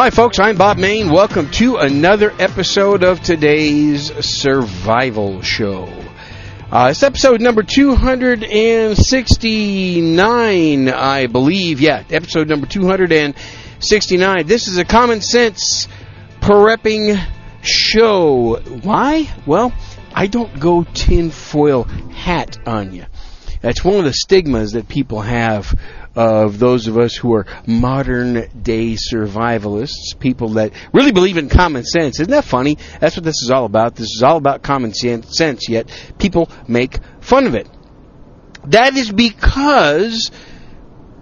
Hi, folks. I'm Bob Mayne. Welcome to another episode of today's Survival Show. Uh, it's episode number 269, I believe. Yeah, episode number 269. This is a common sense prepping show. Why? Well, I don't go tinfoil hat on you. That's one of the stigmas that people have of those of us who are modern day survivalists, people that really believe in common sense. Isn't that funny? That's what this is all about. This is all about common sense, yet people make fun of it. That is because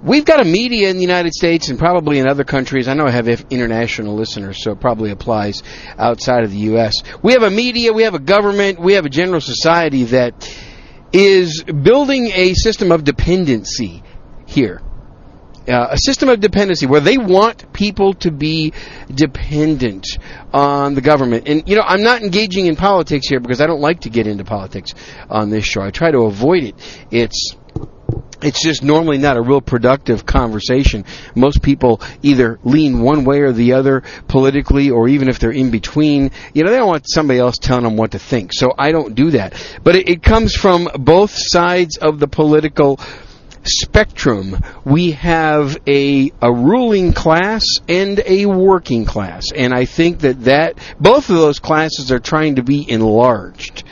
we've got a media in the United States and probably in other countries. I know I have international listeners, so it probably applies outside of the U.S. We have a media, we have a government, we have a general society that is building a system of dependency here uh, a system of dependency where they want people to be dependent on the government. And, you know, I'm not engaging in politics here because I don't like to get into politics on this show. I try to avoid it. It's it's just normally not a real productive conversation. Most people either lean one way or the other politically, or even if they're in between, you know, they don't want somebody else telling them what to think. So I don't do that. But it, it comes from both sides of the political spectrum, we have a, a ruling class and a working class. And I think that, that both of those classes are trying to be enlarged.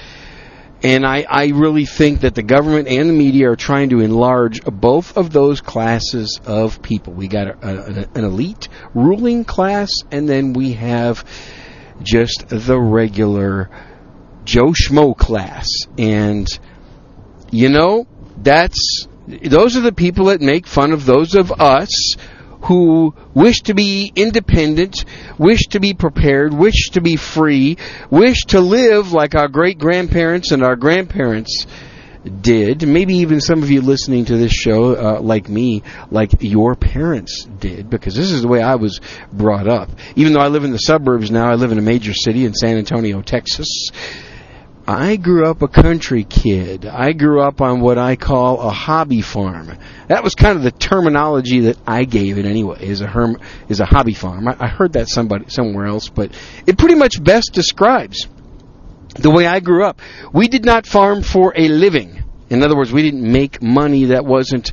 And I, I really think that the government and the media are trying to enlarge both of those classes of people. We got a, a, an elite ruling class, and then we have just the regular Joe Schmo class. And, you know, that's those are the people that make fun of those of us who wish to be independent, wish to be prepared, wish to be free, wish to live like our great grandparents and our grandparents did. Maybe even some of you listening to this show, uh, like me, like your parents did, because this is the way I was brought up. Even though I live in the suburbs now, I live in a major city in San Antonio, Texas. I grew up a country kid. I grew up on what I call a hobby farm. That was kind of the terminology that I gave it anyway. Is a herm is a hobby farm. I, I heard that somebody somewhere else, but it pretty much best describes the way I grew up. We did not farm for a living. In other words, we didn't make money that wasn't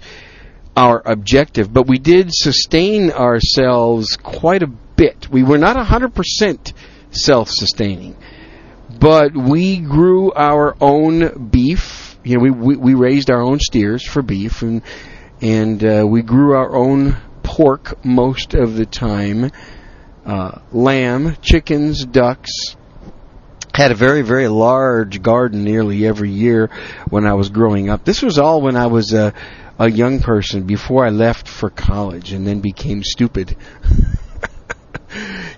our objective, but we did sustain ourselves quite a bit. We were not 100% self-sustaining but we grew our own beef. You know, we, we, we raised our own steers for beef, and and uh, we grew our own pork most of the time. Uh, lamb, chickens, ducks. Had a very very large garden nearly every year when I was growing up. This was all when I was a a young person before I left for college and then became stupid.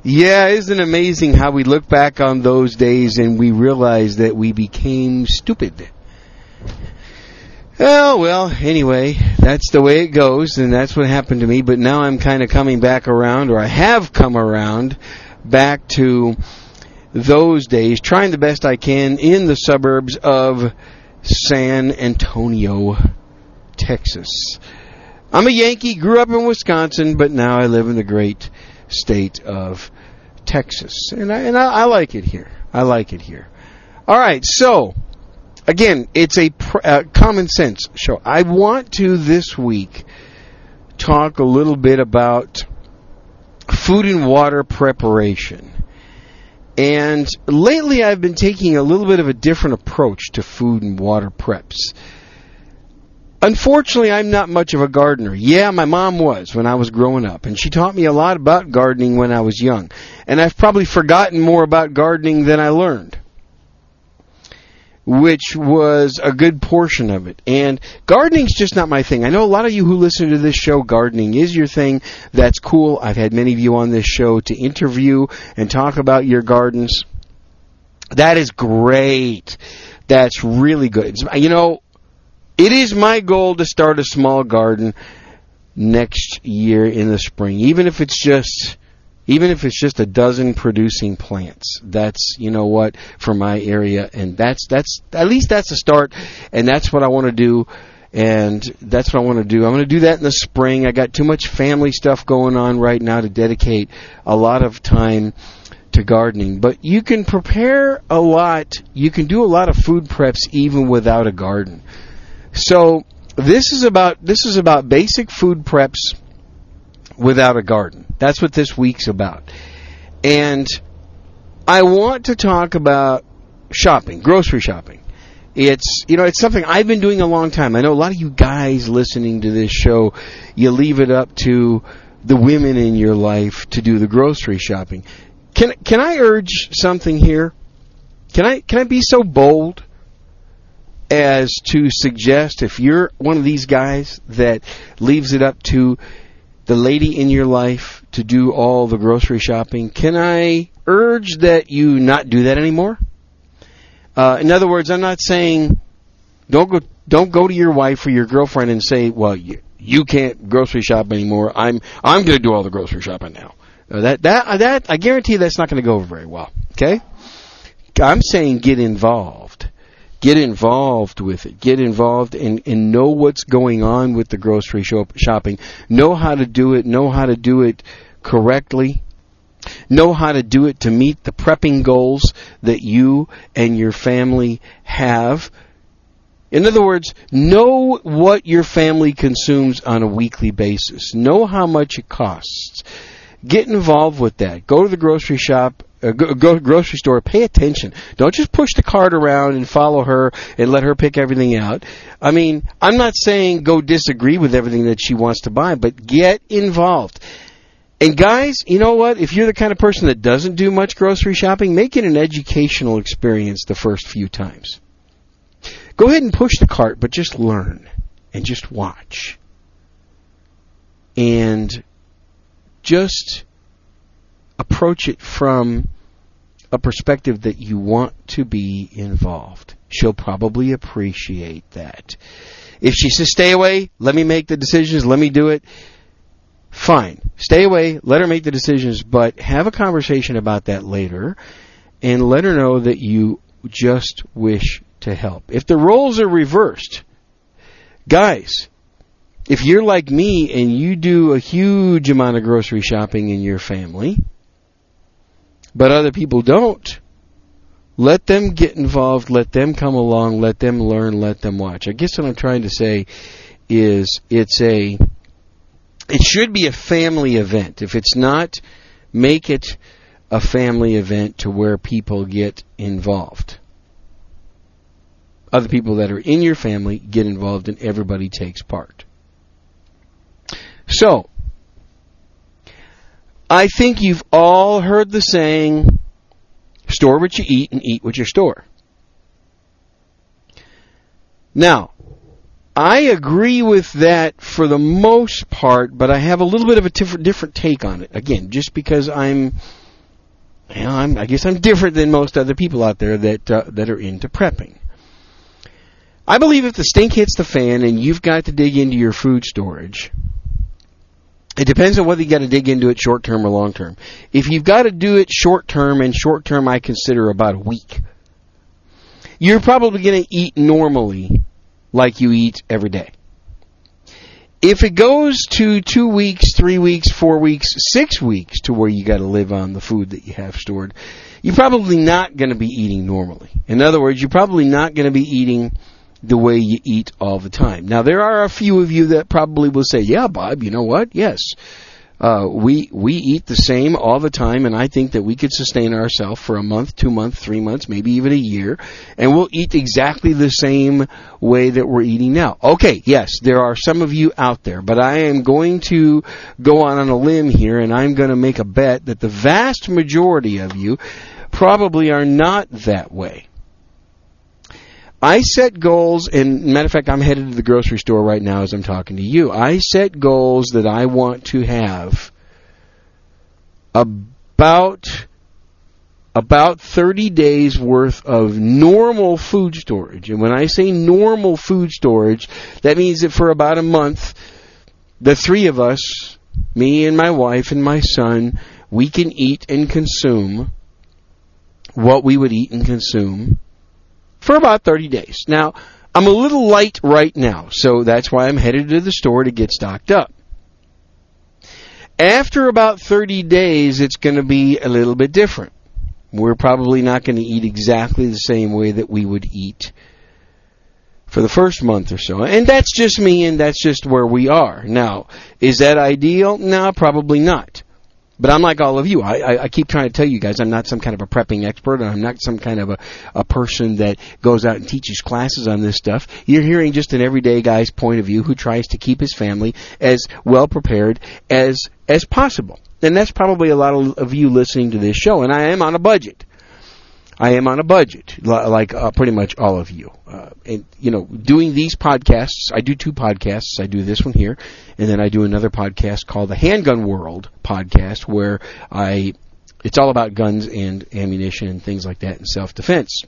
Yeah, isn't it amazing how we look back on those days and we realize that we became stupid? Oh, well, anyway, that's the way it goes, and that's what happened to me, but now I'm kind of coming back around, or I have come around back to those days, trying the best I can in the suburbs of San Antonio, Texas. I'm a Yankee, grew up in Wisconsin, but now I live in the great state of Texas, and I and I, I like it here. I like it here. All right, so again, it's a pr- uh, common sense show. I want to this week talk a little bit about food and water preparation. And lately I've been taking a little bit of a different approach to food and water preps. Unfortunately, I'm not much of a gardener. Yeah, my mom was when I was growing up, and she taught me a lot about gardening when I was young. And I've probably forgotten more about gardening than I learned, which was a good portion of it. And gardening's just not my thing. I know a lot of you who listen to this show, gardening is your thing. That's cool. I've had many of you on this show to interview and talk about your gardens. That is great. That's really good. You know, it is my goal to start a small garden next year in the spring, even if it's just even if it's just a dozen producing plants. That's you know what for my area, and that's that's at least that's a start, and that's what I want to do. And that's what I want to do. I'm going to do that in the spring. I got too much family stuff going on right now to dedicate a lot of time to gardening. But you can prepare a lot. You can do a lot of food preps even without a garden. So this is about this is about basic food preps without a garden. That's what this week's about. And I want to talk about shopping, grocery shopping. It's you know it's something I've been doing a long time. I know a lot of you guys listening to this show, you leave it up to the women in your life to do the grocery shopping. Can can I urge something here? Can I can I be so bold as to suggest if you're one of these guys that leaves it up to the lady in your life to do all the grocery shopping, can I urge that you not do that anymore? Uh, in other words, I'm not saying don't go don't go to your wife or your girlfriend and say, "Well, you, you can't grocery shop anymore. I'm I'm going to do all the grocery shopping now." Uh, that that that I guarantee that's not going to go over very well. Okay? I'm saying get involved. Get involved with it. Get involved and, and know what's going on with the grocery shop, shopping. Know how to do it. Know how to do it correctly know how to do it to meet the prepping goals that you and your family have. In other words, know what your family consumes on a weekly basis. Know how much it costs. Get involved with that. Go to the grocery shop, uh, go, go grocery store. Pay attention. Don't just push the cart around and follow her and let her pick everything out. I mean, I'm not saying go disagree with everything that she wants to buy, but get involved. And guys, you know what? If you're the kind of person that doesn't do much grocery shopping, make it an educational experience the first few times. Go ahead and push the cart, but just learn and just watch. And just approach it from a perspective that you want to be involved. She'll probably appreciate that. If she says, stay away, let me make the decisions, let me do it, fine. Stay away, let her make the decisions, but have a conversation about that later and let her know that you just wish to help. If the roles are reversed, guys, if you're like me and you do a huge amount of grocery shopping in your family, but other people don't, let them get involved, let them come along, let them learn, let them watch. I guess what I'm trying to say is it's a it should be a family event. If it's not, make it a family event to where people get involved. Other people that are in your family get involved and everybody takes part. So, I think you've all heard the saying, store what you eat and eat what you store. Now, I agree with that for the most part, but I have a little bit of a different take on it. Again, just because I'm, you know, I'm I guess I'm different than most other people out there that uh, that are into prepping. I believe if the stink hits the fan and you've got to dig into your food storage, it depends on whether you got to dig into it short term or long term. If you've got to do it short term, and short term I consider about a week, you're probably going to eat normally like you eat every day. If it goes to two weeks, three weeks, four weeks, six weeks to where you got to live on the food that you have stored, you're probably not going to be eating normally. In other words, you're probably not going to be eating the way you eat all the time. Now, there are a few of you that probably will say, yeah, Bob, you know what? Yes. Uh, we we eat the same all the time, and I think that we could sustain ourselves for a month, two months, three months, maybe even a year, and we'll eat exactly the same way that we're eating now. Okay, yes, there are some of you out there, but I am going to go on on a limb here, and I'm going to make a bet that the vast majority of you probably are not that way. I set goals, and matter of fact, I'm headed to the grocery store right now as I'm talking to you. I set goals that I want to have about about 30 days worth of normal food storage. And when I say normal food storage, that means that for about a month, the three of us, me and my wife and my son, we can eat and consume what we would eat and consume for about 30 days. Now, I'm a little light right now, so that's why I'm headed to the store to get stocked up. After about 30 days, it's going to be a little bit different. We're probably not going to eat exactly the same way that we would eat for the first month or so. And that's just me and that's just where we are. Now, is that ideal? No, probably not. But I'm like all of you. I, I, I keep trying to tell you guys I'm not some kind of a prepping expert and I'm not some kind of a, a person that goes out and teaches classes on this stuff. You're hearing just an everyday guy's point of view who tries to keep his family as well prepared as, as possible. And that's probably a lot of, of you listening to this show. And I am on a budget. I am on a budget, like uh, pretty much all of you. Uh, and you know, doing these podcasts, I do two podcasts. I do this one here, and then I do another podcast called the Handgun World podcast, where I it's all about guns and ammunition and things like that and self defense.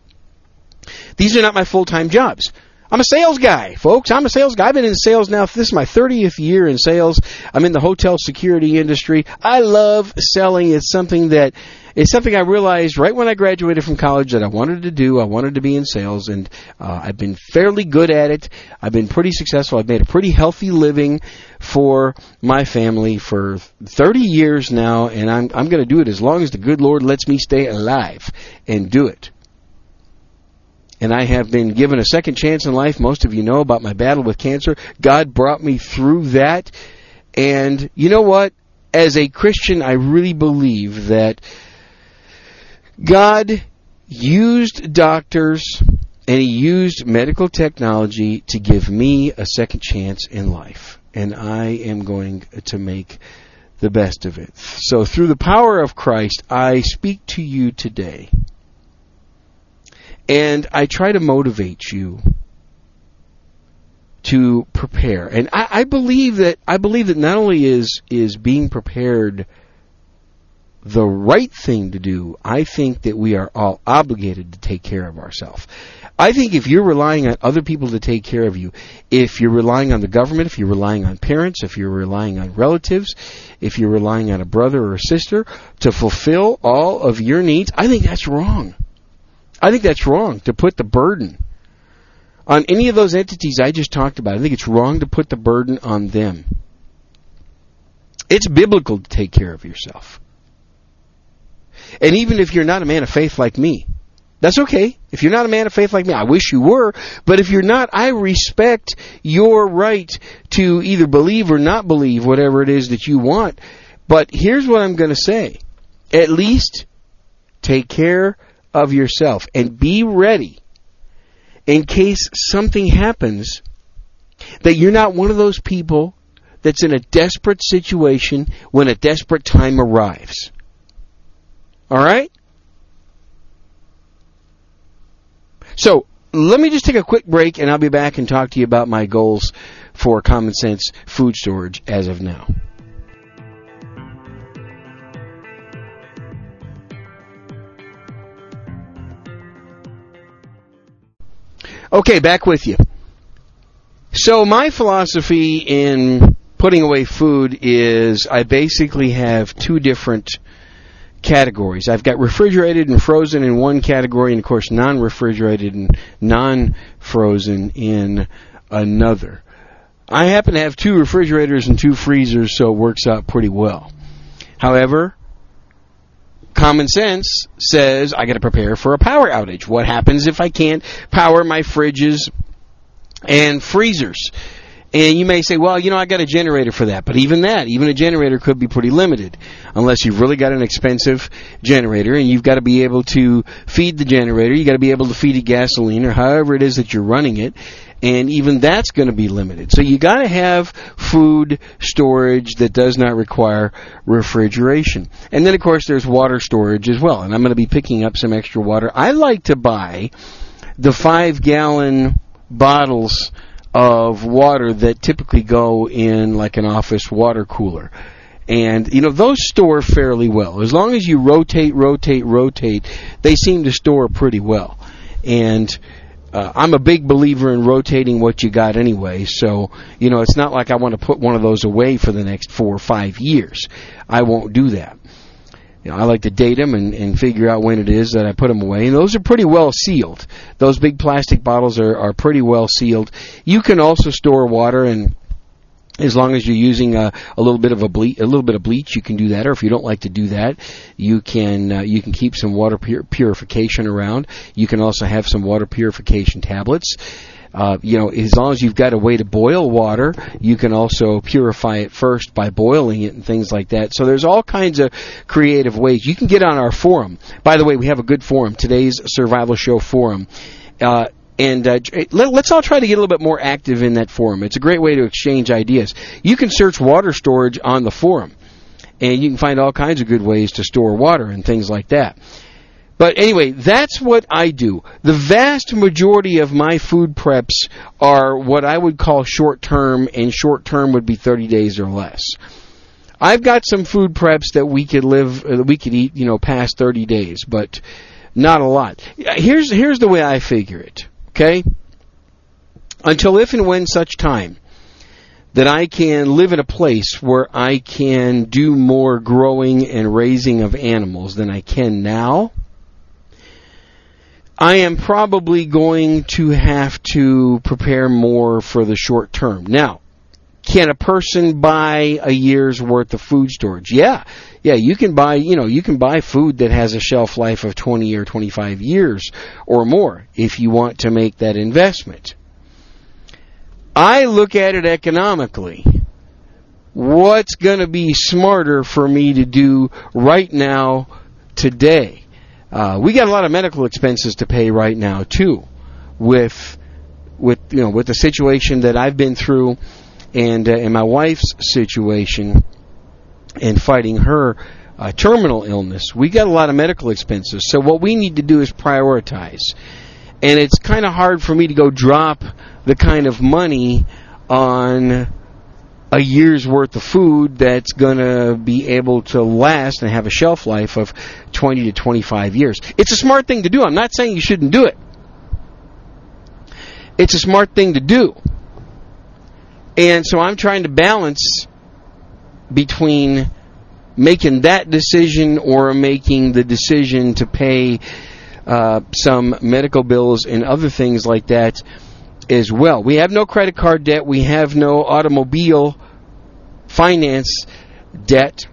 These are not my full time jobs. I'm a sales guy, folks. I'm a sales guy. I've been in sales now. This is my 30th year in sales. I'm in the hotel security industry. I love selling. It's something that it's something I realized right when I graduated from college that I wanted to do. I wanted to be in sales, and uh, I've been fairly good at it. I've been pretty successful. I've made a pretty healthy living for my family for 30 years now, and I'm I'm going to do it as long as the good Lord lets me stay alive and do it. And I have been given a second chance in life. Most of you know about my battle with cancer. God brought me through that. And you know what? As a Christian, I really believe that God used doctors and he used medical technology to give me a second chance in life. And I am going to make the best of it. So through the power of Christ, I speak to you today. And I try to motivate you to prepare. And I, I believe that I believe that not only is is being prepared the right thing to do, I think that we are all obligated to take care of ourselves. I think if you're relying on other people to take care of you, if you're relying on the government, if you're relying on parents, if you're relying on relatives, if you're relying on a brother or a sister to fulfill all of your needs, I think that's wrong. I think that's wrong to put the burden on any of those entities I just talked about. I think it's wrong to put the burden on them. It's biblical to take care of yourself. And even if you're not a man of faith like me, that's okay. If you're not a man of faith like me, I wish you were, but if you're not, I respect your right to either believe or not believe whatever it is that you want. But here's what I'm going to say. At least take care of yourself and be ready in case something happens that you're not one of those people that's in a desperate situation when a desperate time arrives. All right? So, let me just take a quick break and I'll be back and talk to you about my goals for common sense food storage as of now. Okay, back with you. So my philosophy in putting away food is I basically have two different categories. I've got refrigerated and frozen in one category, and of course, non refrigerated and non frozen in another. I happen to have two refrigerators and two freezers, so it works out pretty well. However, common sense says I got to prepare for a power outage. What happens if I can't power my fridges and freezers? And you may say, well, you know, I got a generator for that. But even that, even a generator could be pretty limited unless you've really got an expensive generator and you've got to be able to feed the generator. You got to be able to feed it gasoline or however it is that you're running it. And even that's going to be limited. So you got to have food storage that does not require refrigeration. And then of course there's water storage as well. And I'm going to be picking up some extra water. I like to buy the five gallon bottles of water that typically go in like an office water cooler. And, you know, those store fairly well. As long as you rotate, rotate, rotate, they seem to store pretty well. And, uh, I'm a big believer in rotating what you got anyway, so, you know, it's not like I want to put one of those away for the next four or five years. I won't do that. You know, I like to date them and, and figure out when it is that I put them away. And those are pretty well sealed. Those big plastic bottles are, are pretty well sealed. You can also store water and as long as you're using a, a little bit of a a little bit of bleach, you can do that. Or if you don't like to do that, you can uh, you can keep some water pur- purification around. You can also have some water purification tablets. Uh, you know, as long as you've got a way to boil water, you can also purify it first by boiling it and things like that. So there's all kinds of creative ways. You can get on our forum. By the way, we have a good forum, today's Survival Show forum. Uh, and uh, let, us all try to get a little bit more active in that forum. It's a great way to exchange ideas. You can search water storage on the forum, and you can find all kinds of good ways to store water and things like that. But anyway, that's what I do. The vast majority of my food preps are what I would call short term, and short term would be 30 days or less. I've got some food preps that we could live, uh, we could eat, you know, past 30 days, but not a lot. Here's here's the way I figure it. Okay? Until if and when such time that I can live in a place where I can do more growing and raising of animals than I can now, I am probably going to have to prepare more for the short term. Now, can a person buy a year's worth of food storage? Yeah. Yeah, you can buy, you know, you can buy food that has a shelf life of 20 or 25 years or more if you want to make that investment. I look at it economically. What's going to be smarter for me to do right now, today? Uh, we got a lot of medical expenses to pay right now too, with with you know with the situation that I've been through and uh, and my wife's situation and fighting her uh, terminal illness, we got a lot of medical expenses. So what we need to do is prioritize, and it's kind of hard for me to go drop the kind of money on a year's worth of food that's going to be able to last and have a shelf life of 20 to 25 years. It's a smart thing to do. I'm not saying you shouldn't do it. It's a smart thing to do. And so I'm trying to balance between making that decision or making the decision to pay uh, some medical bills and other things like that as well. We have no credit card debt. We have no automobile finance debt.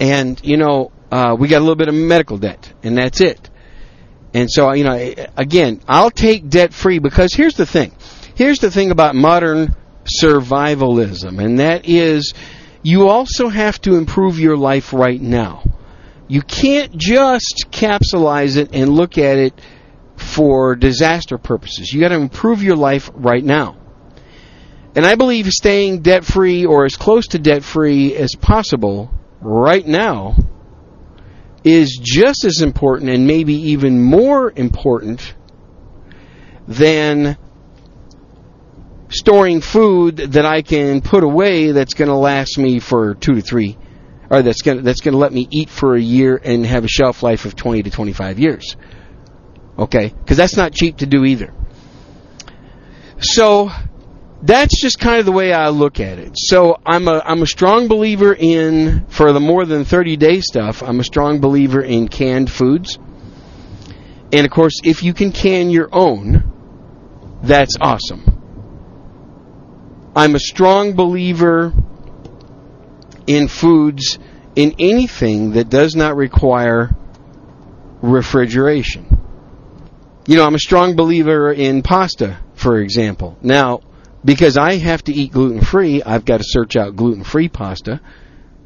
And, you know, uh, we got a little bit of medical debt, and that's it. And so, you know, again, I'll take debt free because here's the thing. Here's the thing about modern survivalism, and that is you also have to improve your life right now. You can't just capsulize it and look at it for disaster purposes. You got to improve your life right now. And I believe staying debt free or as close to debt free as possible right now is just as important and maybe even more important than storing food that I can put away that's going to last me for two to three, or that's going to, that's going to let me eat for a year and have a shelf life of 20 to 25 years. Okay? Because that's not cheap to do either. So, that's just kind of the way I look at it. So I'm a I'm a strong believer in for the more than 30 day stuff. I'm a strong believer in canned foods. And of course, if you can can your own, that's awesome. I'm a strong believer in foods, in anything that does not require refrigeration. You know, I'm a strong believer in pasta, for example. Now, because I have to eat gluten free, I've got to search out gluten free pasta,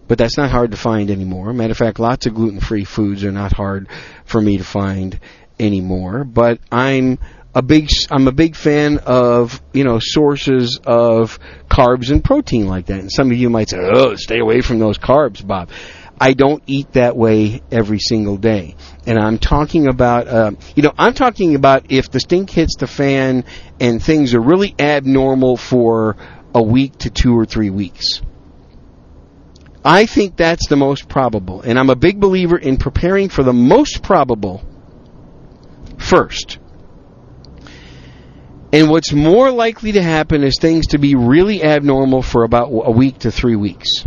but that's not hard to find anymore. Matter of fact, lots of gluten free foods are not hard for me to find anymore. But I'm a big I'm a big fan of you know sources of carbs and protein like that. And some of you might say, "Oh, stay away from those carbs, Bob." I don't eat that way every single day. And I'm talking about, uh, you know, I'm talking about if the stink hits the fan and things are really abnormal for a week to two or three weeks. I think that's the most probable. And I'm a big believer in preparing for the most probable first. And what's more likely to happen is things to be really abnormal for about a week to three weeks.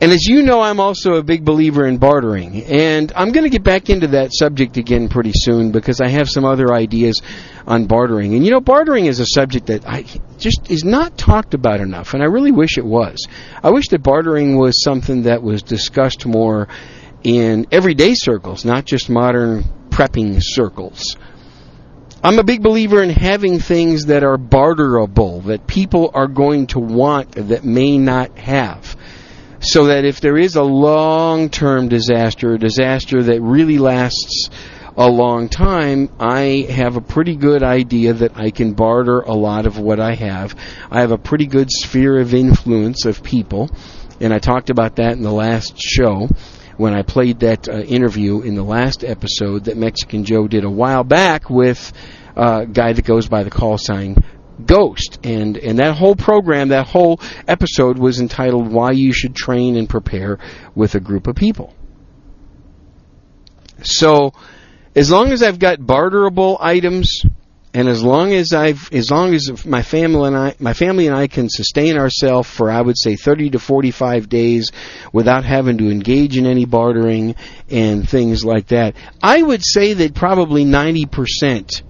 And as you know, I'm also a big believer in bartering. And I'm going to get back into that subject again pretty soon because I have some other ideas on bartering. And you know, bartering is a subject that I just is not talked about enough, and I really wish it was. I wish that bartering was something that was discussed more in everyday circles, not just modern prepping circles. I'm a big believer in having things that are barterable, that people are going to want that may not have so that if there is a long term disaster, a disaster that really lasts a long time, I have a pretty good idea that I can barter a lot of what I have. I have a pretty good sphere of influence of people, and I talked about that in the last show when I played that uh, interview in the last episode that Mexican Joe did a while back with uh, a guy that goes by the call sign Ghost. And, and that whole program, that whole episode was entitled Why You Should Train and Prepare with a Group of People. So, as long as I've got barterable items, and as long as I've, as long as my family and I, my family and I can sustain ourselves for, I would say, 30 to 45 days without having to engage in any bartering and things like that, I would say that probably 90%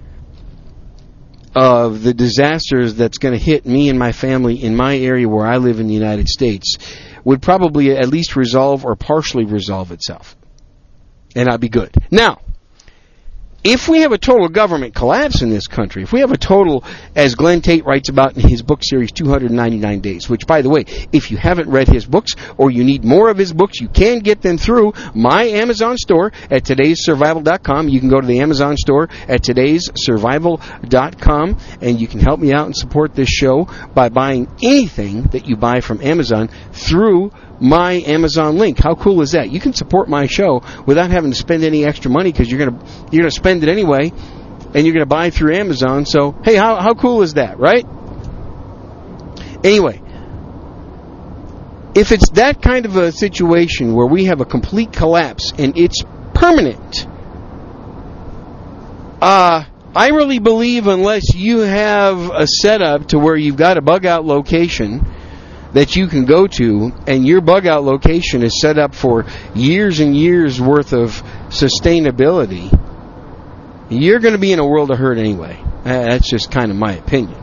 of the disasters that's going to hit me and my family in my area where I live in the United States would probably at least resolve or partially resolve itself. And I'd be good. Now, if we have a total government collapse in this country, if we have a total, as Glen Tate writes about in his book series, 299 Days, which, by the way, if you haven't read his books or you need more of his books, you can get them through my Amazon store at today'ssurvival.com. You can go to the Amazon store at today'ssurvival.com and you can help me out and support this show by buying anything that you buy from Amazon through my Amazon link. How cool is that? You can support my show without having to spend any extra money because you're gonna you're gonna spend it anyway, and you're gonna buy through Amazon. So hey, how how cool is that, right? Anyway, if it's that kind of a situation where we have a complete collapse and it's permanent, uh, I really believe unless you have a setup to where you've got a bug out location that you can go to, and your bug out location is set up for years and years worth of sustainability, you're going to be in a world of hurt anyway. That's just kind of my opinion.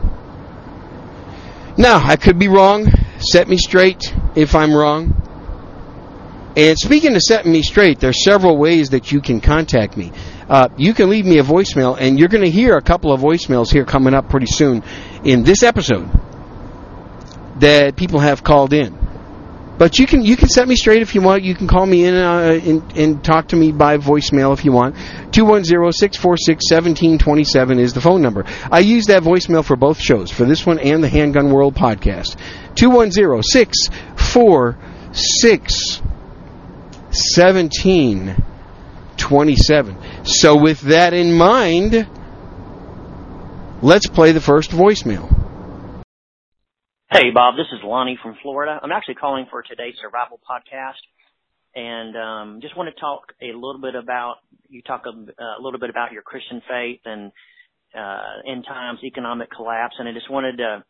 Now, I could be wrong. Set me straight if I'm wrong. And speaking of setting me straight, there's several ways that you can contact me. Uh, you can leave me a voicemail, and you're going to hear a couple of voicemails here coming up pretty soon in this episode that people have called in. But you can you can set me straight if you want. You can call me in uh, and, and talk to me by voicemail if you want. 210-646-1727 is the phone number. I use that voicemail for both shows, for this one and the Handgun World podcast. 210-646-1727. So with that in mind, let's play the first voicemail. Hey, Bob, this is Lonnie from Florida. I'm actually calling for today's survival podcast and um, just want to talk a little bit about you talk a, a little bit about your Christian faith and uh, end times economic collapse, and I just wanted to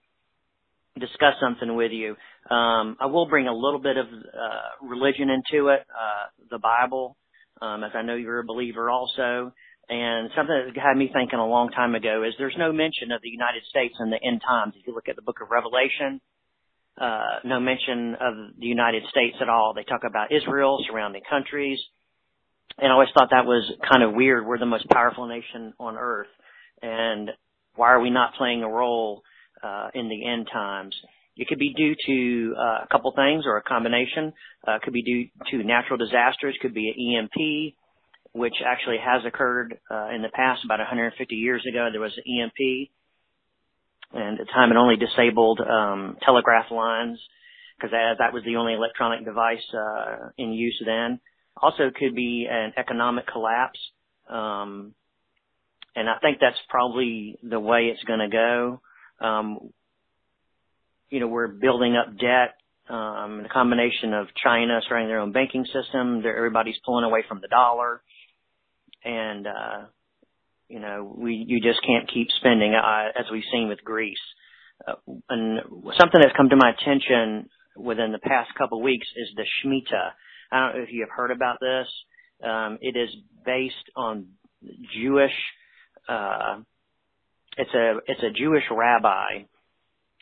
discuss something with you. Um, I will bring a little bit of uh, religion into it, uh, the Bible, um, as I know you're a believer also. And something that had me thinking a long time ago is there's no mention of the United States in the end times. If you look at the book of Revelation, uh, no mention of the United States at all. They talk about Israel, surrounding countries. And I always thought that was kind of weird. We're the most powerful nation on earth. And why are we not playing a role, uh, in the end times? It could be due to uh, a couple things or a combination. Uh, it could be due to natural disasters, could be an EMP, which actually has occurred uh, in the past. About 150 years ago, there was an EMP, and at the time it only disabled um, telegraph lines because that, that was the only electronic device uh, in use then. Also, could be an economic collapse, um, and I think that's probably the way it's going to go. Um, you know, we're building up debt. Um, the combination of China starting their own banking system, everybody's pulling away from the dollar and uh, you know we you just can't keep spending uh, as we've seen with Greece. Uh, and something that's come to my attention within the past couple of weeks is the Shemitah. I don't know if you have heard about this. Um, it is based on Jewish. Uh, it's a it's a Jewish rabbi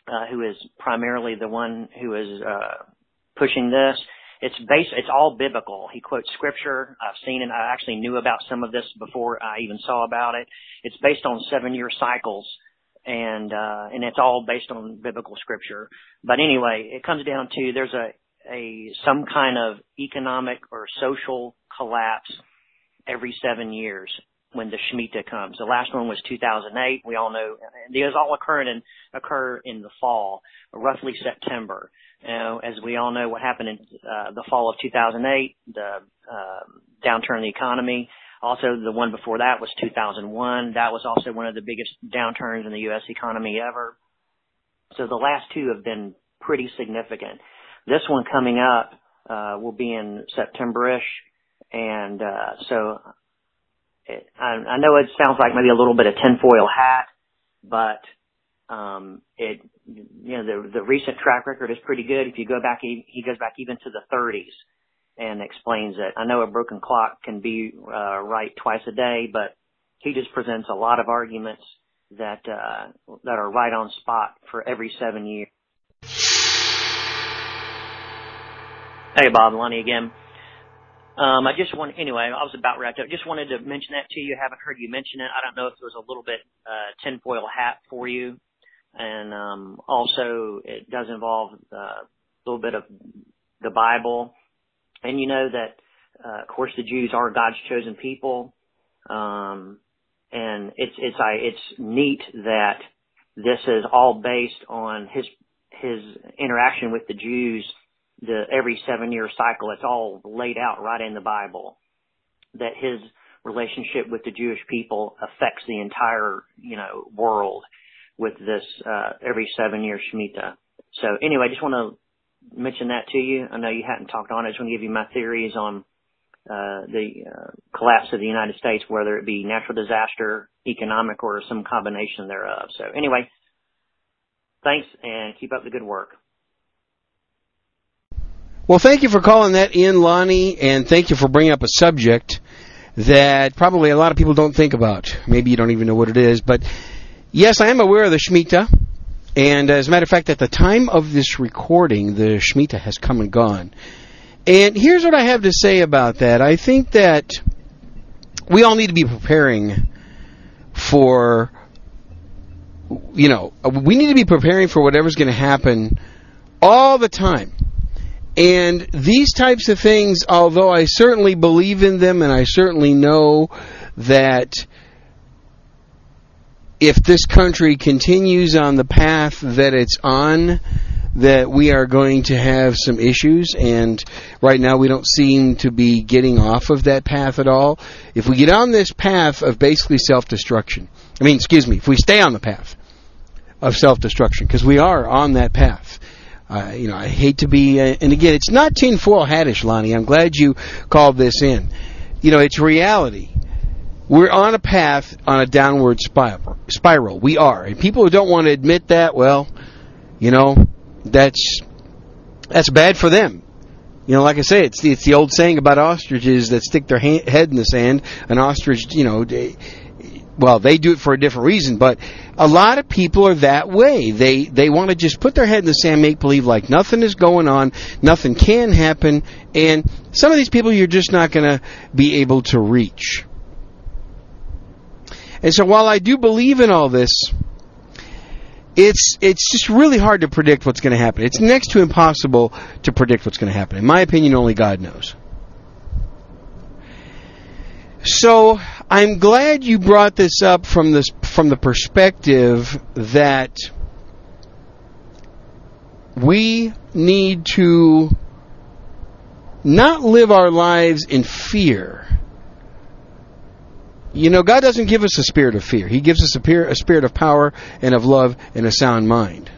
uh, who is primarily the one who is uh, pushing this. It's based. It's all biblical. He quotes scripture. I've seen it. I actually knew about some of this before I even saw about it. It's based on seven year cycles and uh, and it's all based on biblical scripture. But anyway, it comes down to there's a a some kind of economic or social collapse every seven years when the Shemitah comes. The last one was 2008. We all know these all occur in occur in the fall, roughly September. You as we all know, what happened in uh, the fall of 2008, the uh, downturn in the economy. Also, the one before that was 2001. That was also one of the biggest downturns in the U.S. economy ever. So the last two have been pretty significant. This one coming up uh, will be in September-ish, and uh, so it, I, I know it sounds like maybe a little bit of tinfoil hat, but um, it you know the the recent track record is pretty good. If you go back, he, he goes back even to the 30s and explains it. I know a broken clock can be uh, right twice a day, but he just presents a lot of arguments that uh, that are right on spot for every seven years. Hey, Bob Lonnie again. Um, I just want, anyway, I was about wrapped up. Just wanted to mention that to you. Haven't heard you mention it. I don't know if it was a little bit uh, tinfoil hat for you. And um, also, it does involve uh, a little bit of the Bible and you know that, uh, of course, the Jews are God's chosen people. Um, and it's, it's, I, it's neat that this is all based on his, his interaction with the Jews, the every seven year cycle. It's all laid out right in the Bible that his relationship with the Jewish people affects the entire, you know, world with this, uh, every seven year Shemitah. So anyway, I just want to mention that to you. I know you hadn't talked on it. I just want to give you my theories on uh, the uh, collapse of the United States, whether it be natural disaster, economic, or some combination thereof. So anyway, thanks and keep up the good work. Well, thank you for calling that in, Lonnie, and thank you for bringing up a subject that probably a lot of people don't think about. Maybe you don't even know what it is, but yes, I am aware of the Shemitah. And as a matter of fact, at the time of this recording, the Shemitah has come and gone. And here's what I have to say about that. I think that we all need to be preparing for, you know, we need to be preparing for whatever's going to happen all the time. And these types of things, although I certainly believe in them and I certainly know that if this country continues on the path that it's on, that we are going to have some issues, and right now we don't seem to be getting off of that path at all. If we get on this path of basically self-destruction, I mean, excuse me, if we stay on the path of self-destruction, because we are on that path. Uh, you know, I hate to be, uh, and again, it's not tinfoil hattish, Lonnie. I'm glad you called this in. You know, it's reality we're on a path on a downward spiral. We are. And people who don't want to admit that, well, you know, that's that's bad for them. You know, like I say, it's the, it's the old saying about ostriches that stick their head in the sand. An ostrich, you know, they, well, they do it for a different reason, but a lot of people are that way. They they want to just put their head in the sand, make believe like nothing is going on, nothing can happen, and some of these people you're just not going to be able to reach. And so while I do believe in all this, it's it's just really hard to predict what's going to happen. It's next to impossible to predict what's going to happen. In my opinion, only God knows. So I'm glad you brought this up from this from the perspective that we need to not live our lives in fear you know, God doesn't give us a spirit of fear. He gives us a, spirit of power and of love and a sound mind.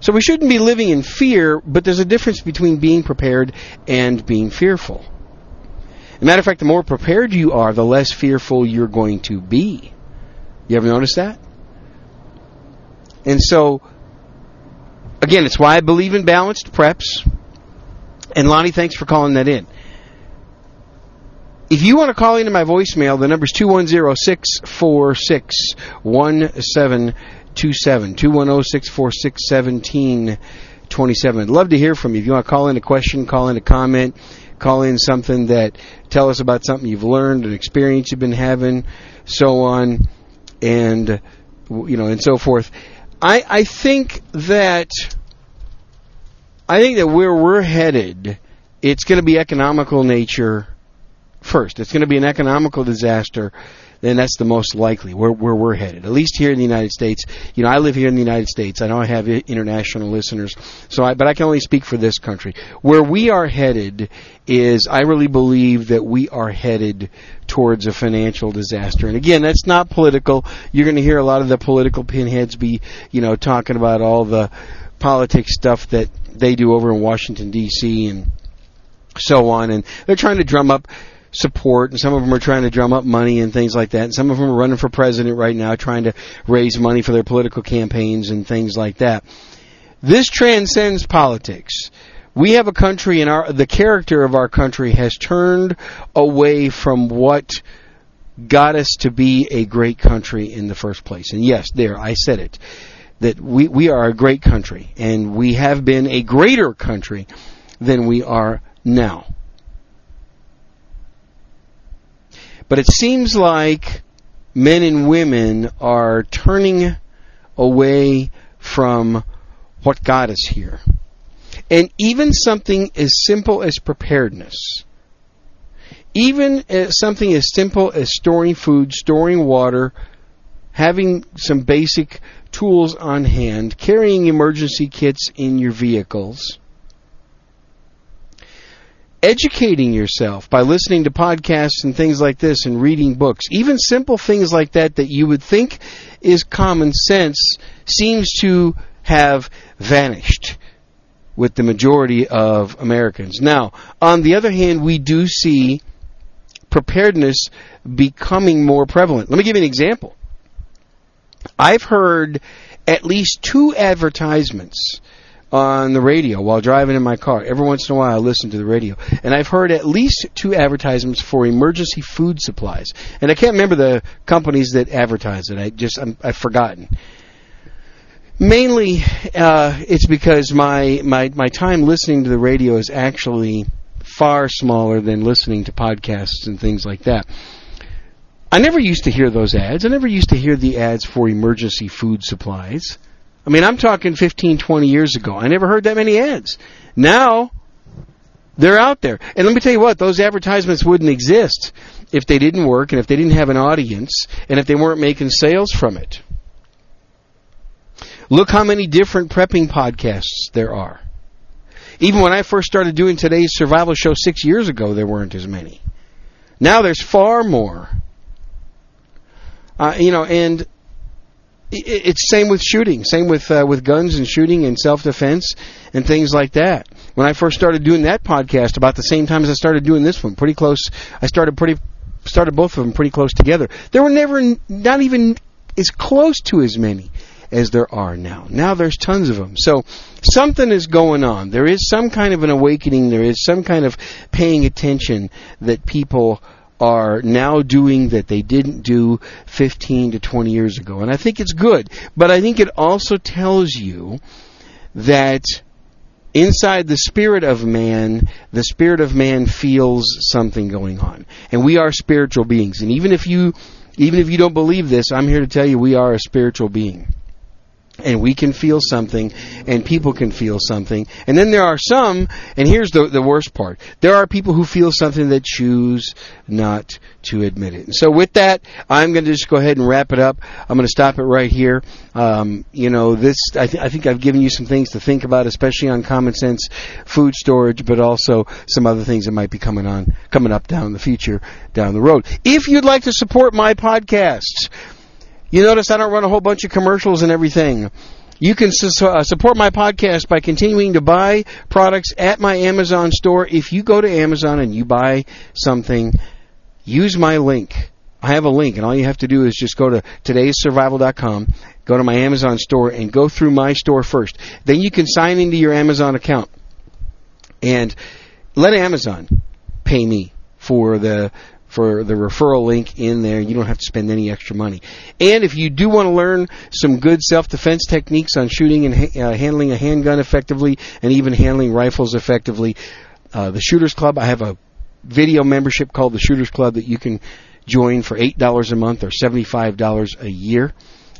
So we shouldn't be living in fear, but there's a difference between being prepared and being fearful. As a matter of fact, the more prepared you are, the less fearful you're going to be. You ever notice that? And so, Again, it's why I believe in balanced preps. And Lonnie, thanks for calling that in. If you want to call into my voicemail, the number is 210-646-1727. 210-646-1727. I'd love to hear from you. If you want to call in a question, call in a comment, call in something that tell us about something you've learned, an experience you've been having, so on, and you know, and so forth. I I think that I think that where we're headed, it's going to be economical nature first. It's going to be an economical disaster. Then that's the most likely where where we're headed. At least here in the United States. You know, I live here in the United States. I know I have international listeners, so I, but I can only speak for this country. Where we are headed is, I really believe that we are headed towards a financial disaster. And again, that's not political. You're going to hear a lot of the political pinheads be, you know, talking about all the politics stuff that they do over in Washington D.C. and so on, and they're trying to drum up support, and some of them are trying to drum up money and things like that. And some of them are running for president right now, trying to raise money for their political campaigns and things like that. This transcends politics. We have a country, and our the character of our country has turned away from what got us to be a great country in the first place. And yes, there I said it that we we are a great country, and we have been a greater country than we are now. But it seems like men and women are turning away from what got us here. And even something as simple as preparedness, even uh, something as simple as storing food, storing water, having some basic tools on hand, carrying emergency kits in your vehicles, educating yourself by listening to podcasts and things like this and reading books. Even simple things like that that you would think is common sense seems to have vanished with the majority of Americans. Now, on the other hand, we do see preparedness becoming more prevalent. Let me give you an example. I've heard at least two advertisements on the radio while driving in my car. Every once in a while, I listen to the radio, and I've heard at least two advertisements for emergency food supplies. And I can't remember the companies that advertise it. I just i have forgotten. Mainly, uh, it's because my, my my time listening to the radio is actually far smaller than listening to podcasts and things like that. I never used to hear those ads. I never used to hear the ads for emergency food supplies. I mean, I'm talking 15, 20 years ago. I never heard that many ads. Now, they're out there. And let me tell you what, those advertisements wouldn't exist if they didn't work and if they didn't have an audience and if they weren't making sales from it. Look how many different prepping podcasts there are. Even when I first started doing today's survival show six years ago, there weren't as many. Now there's far more. Uh, you know, and it's same with shooting, same with uh, with guns and shooting and self defense and things like that. When I first started doing that podcast, about the same time as I started doing this one, pretty close. I started pretty started both of them pretty close together. There were never not even as close to as many as there are now. Now there's tons of them. So something is going on. There is some kind of an awakening. There is some kind of paying attention that people are now doing that they didn't do 15 to 20 years ago. And I think it's good. But I think it also tells you that inside the spirit of man, the spirit of man feels something going on. And we are spiritual beings. And even if you even if you don't believe this, I'm here to tell you we are a spiritual being and we can feel something and people can feel something. And then there are some and here's the the worst part. There are people who feel something that choose not to admit it. And so with that i'm going to just go ahead and wrap it up. I'm going to stop it right here. Um, you know this I, th- I think i've given you some things to think about especially on common sense food storage but also some other things that might be coming on coming up down the future down the road. If you'd like to support my podcasts you notice I don't run a whole bunch of commercials and everything. You can su- uh, support my podcast by continuing to buy products at my Amazon store. If you go to Amazon and you buy something, use my link I have a link, and all you have to do is just go to todayssurvival.com, go to my Amazon store, and go through my store first. Then you can sign into your Amazon account and let Amazon pay me for the for the referral link in there. You don't have to spend any extra money. And if you do want to learn some good self-defense techniques on shooting and ha- uh, handling a handgun effectively, and even handling rifles effectively, uh, the Shooters Club. I have a video membership called the Shooters Club that you can join for eight dollars a month or seventy-five dollars a year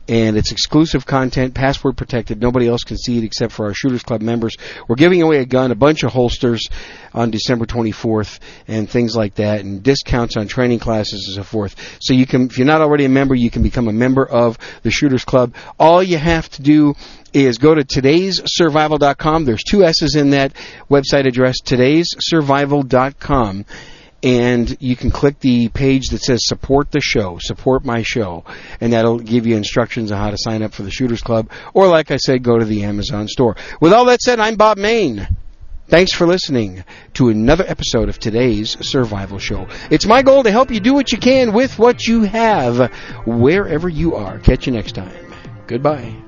and it's exclusive content, password protected. Nobody else can see it except for our Shooters Club members. We're giving away a gun, a bunch of holsters on December 24th, and things like that, and discounts on training classes and so forth. So you can, if you're not already a member, you can become a member of the Shooters Club. All you have to do is go to todayssurvival.com. There's two S's in that website address, todayssurvival.com and you can click the page that says support the show, support my show, and that'll give you instructions on how to sign up for the Shooters Club, or like I said, go to the Amazon store. With all that said, I'm Bob Mayne. Thanks for listening to another episode of today's Survival Show. It's my goal to help you do what you can with what you have, wherever you are. Catch you next time. Goodbye.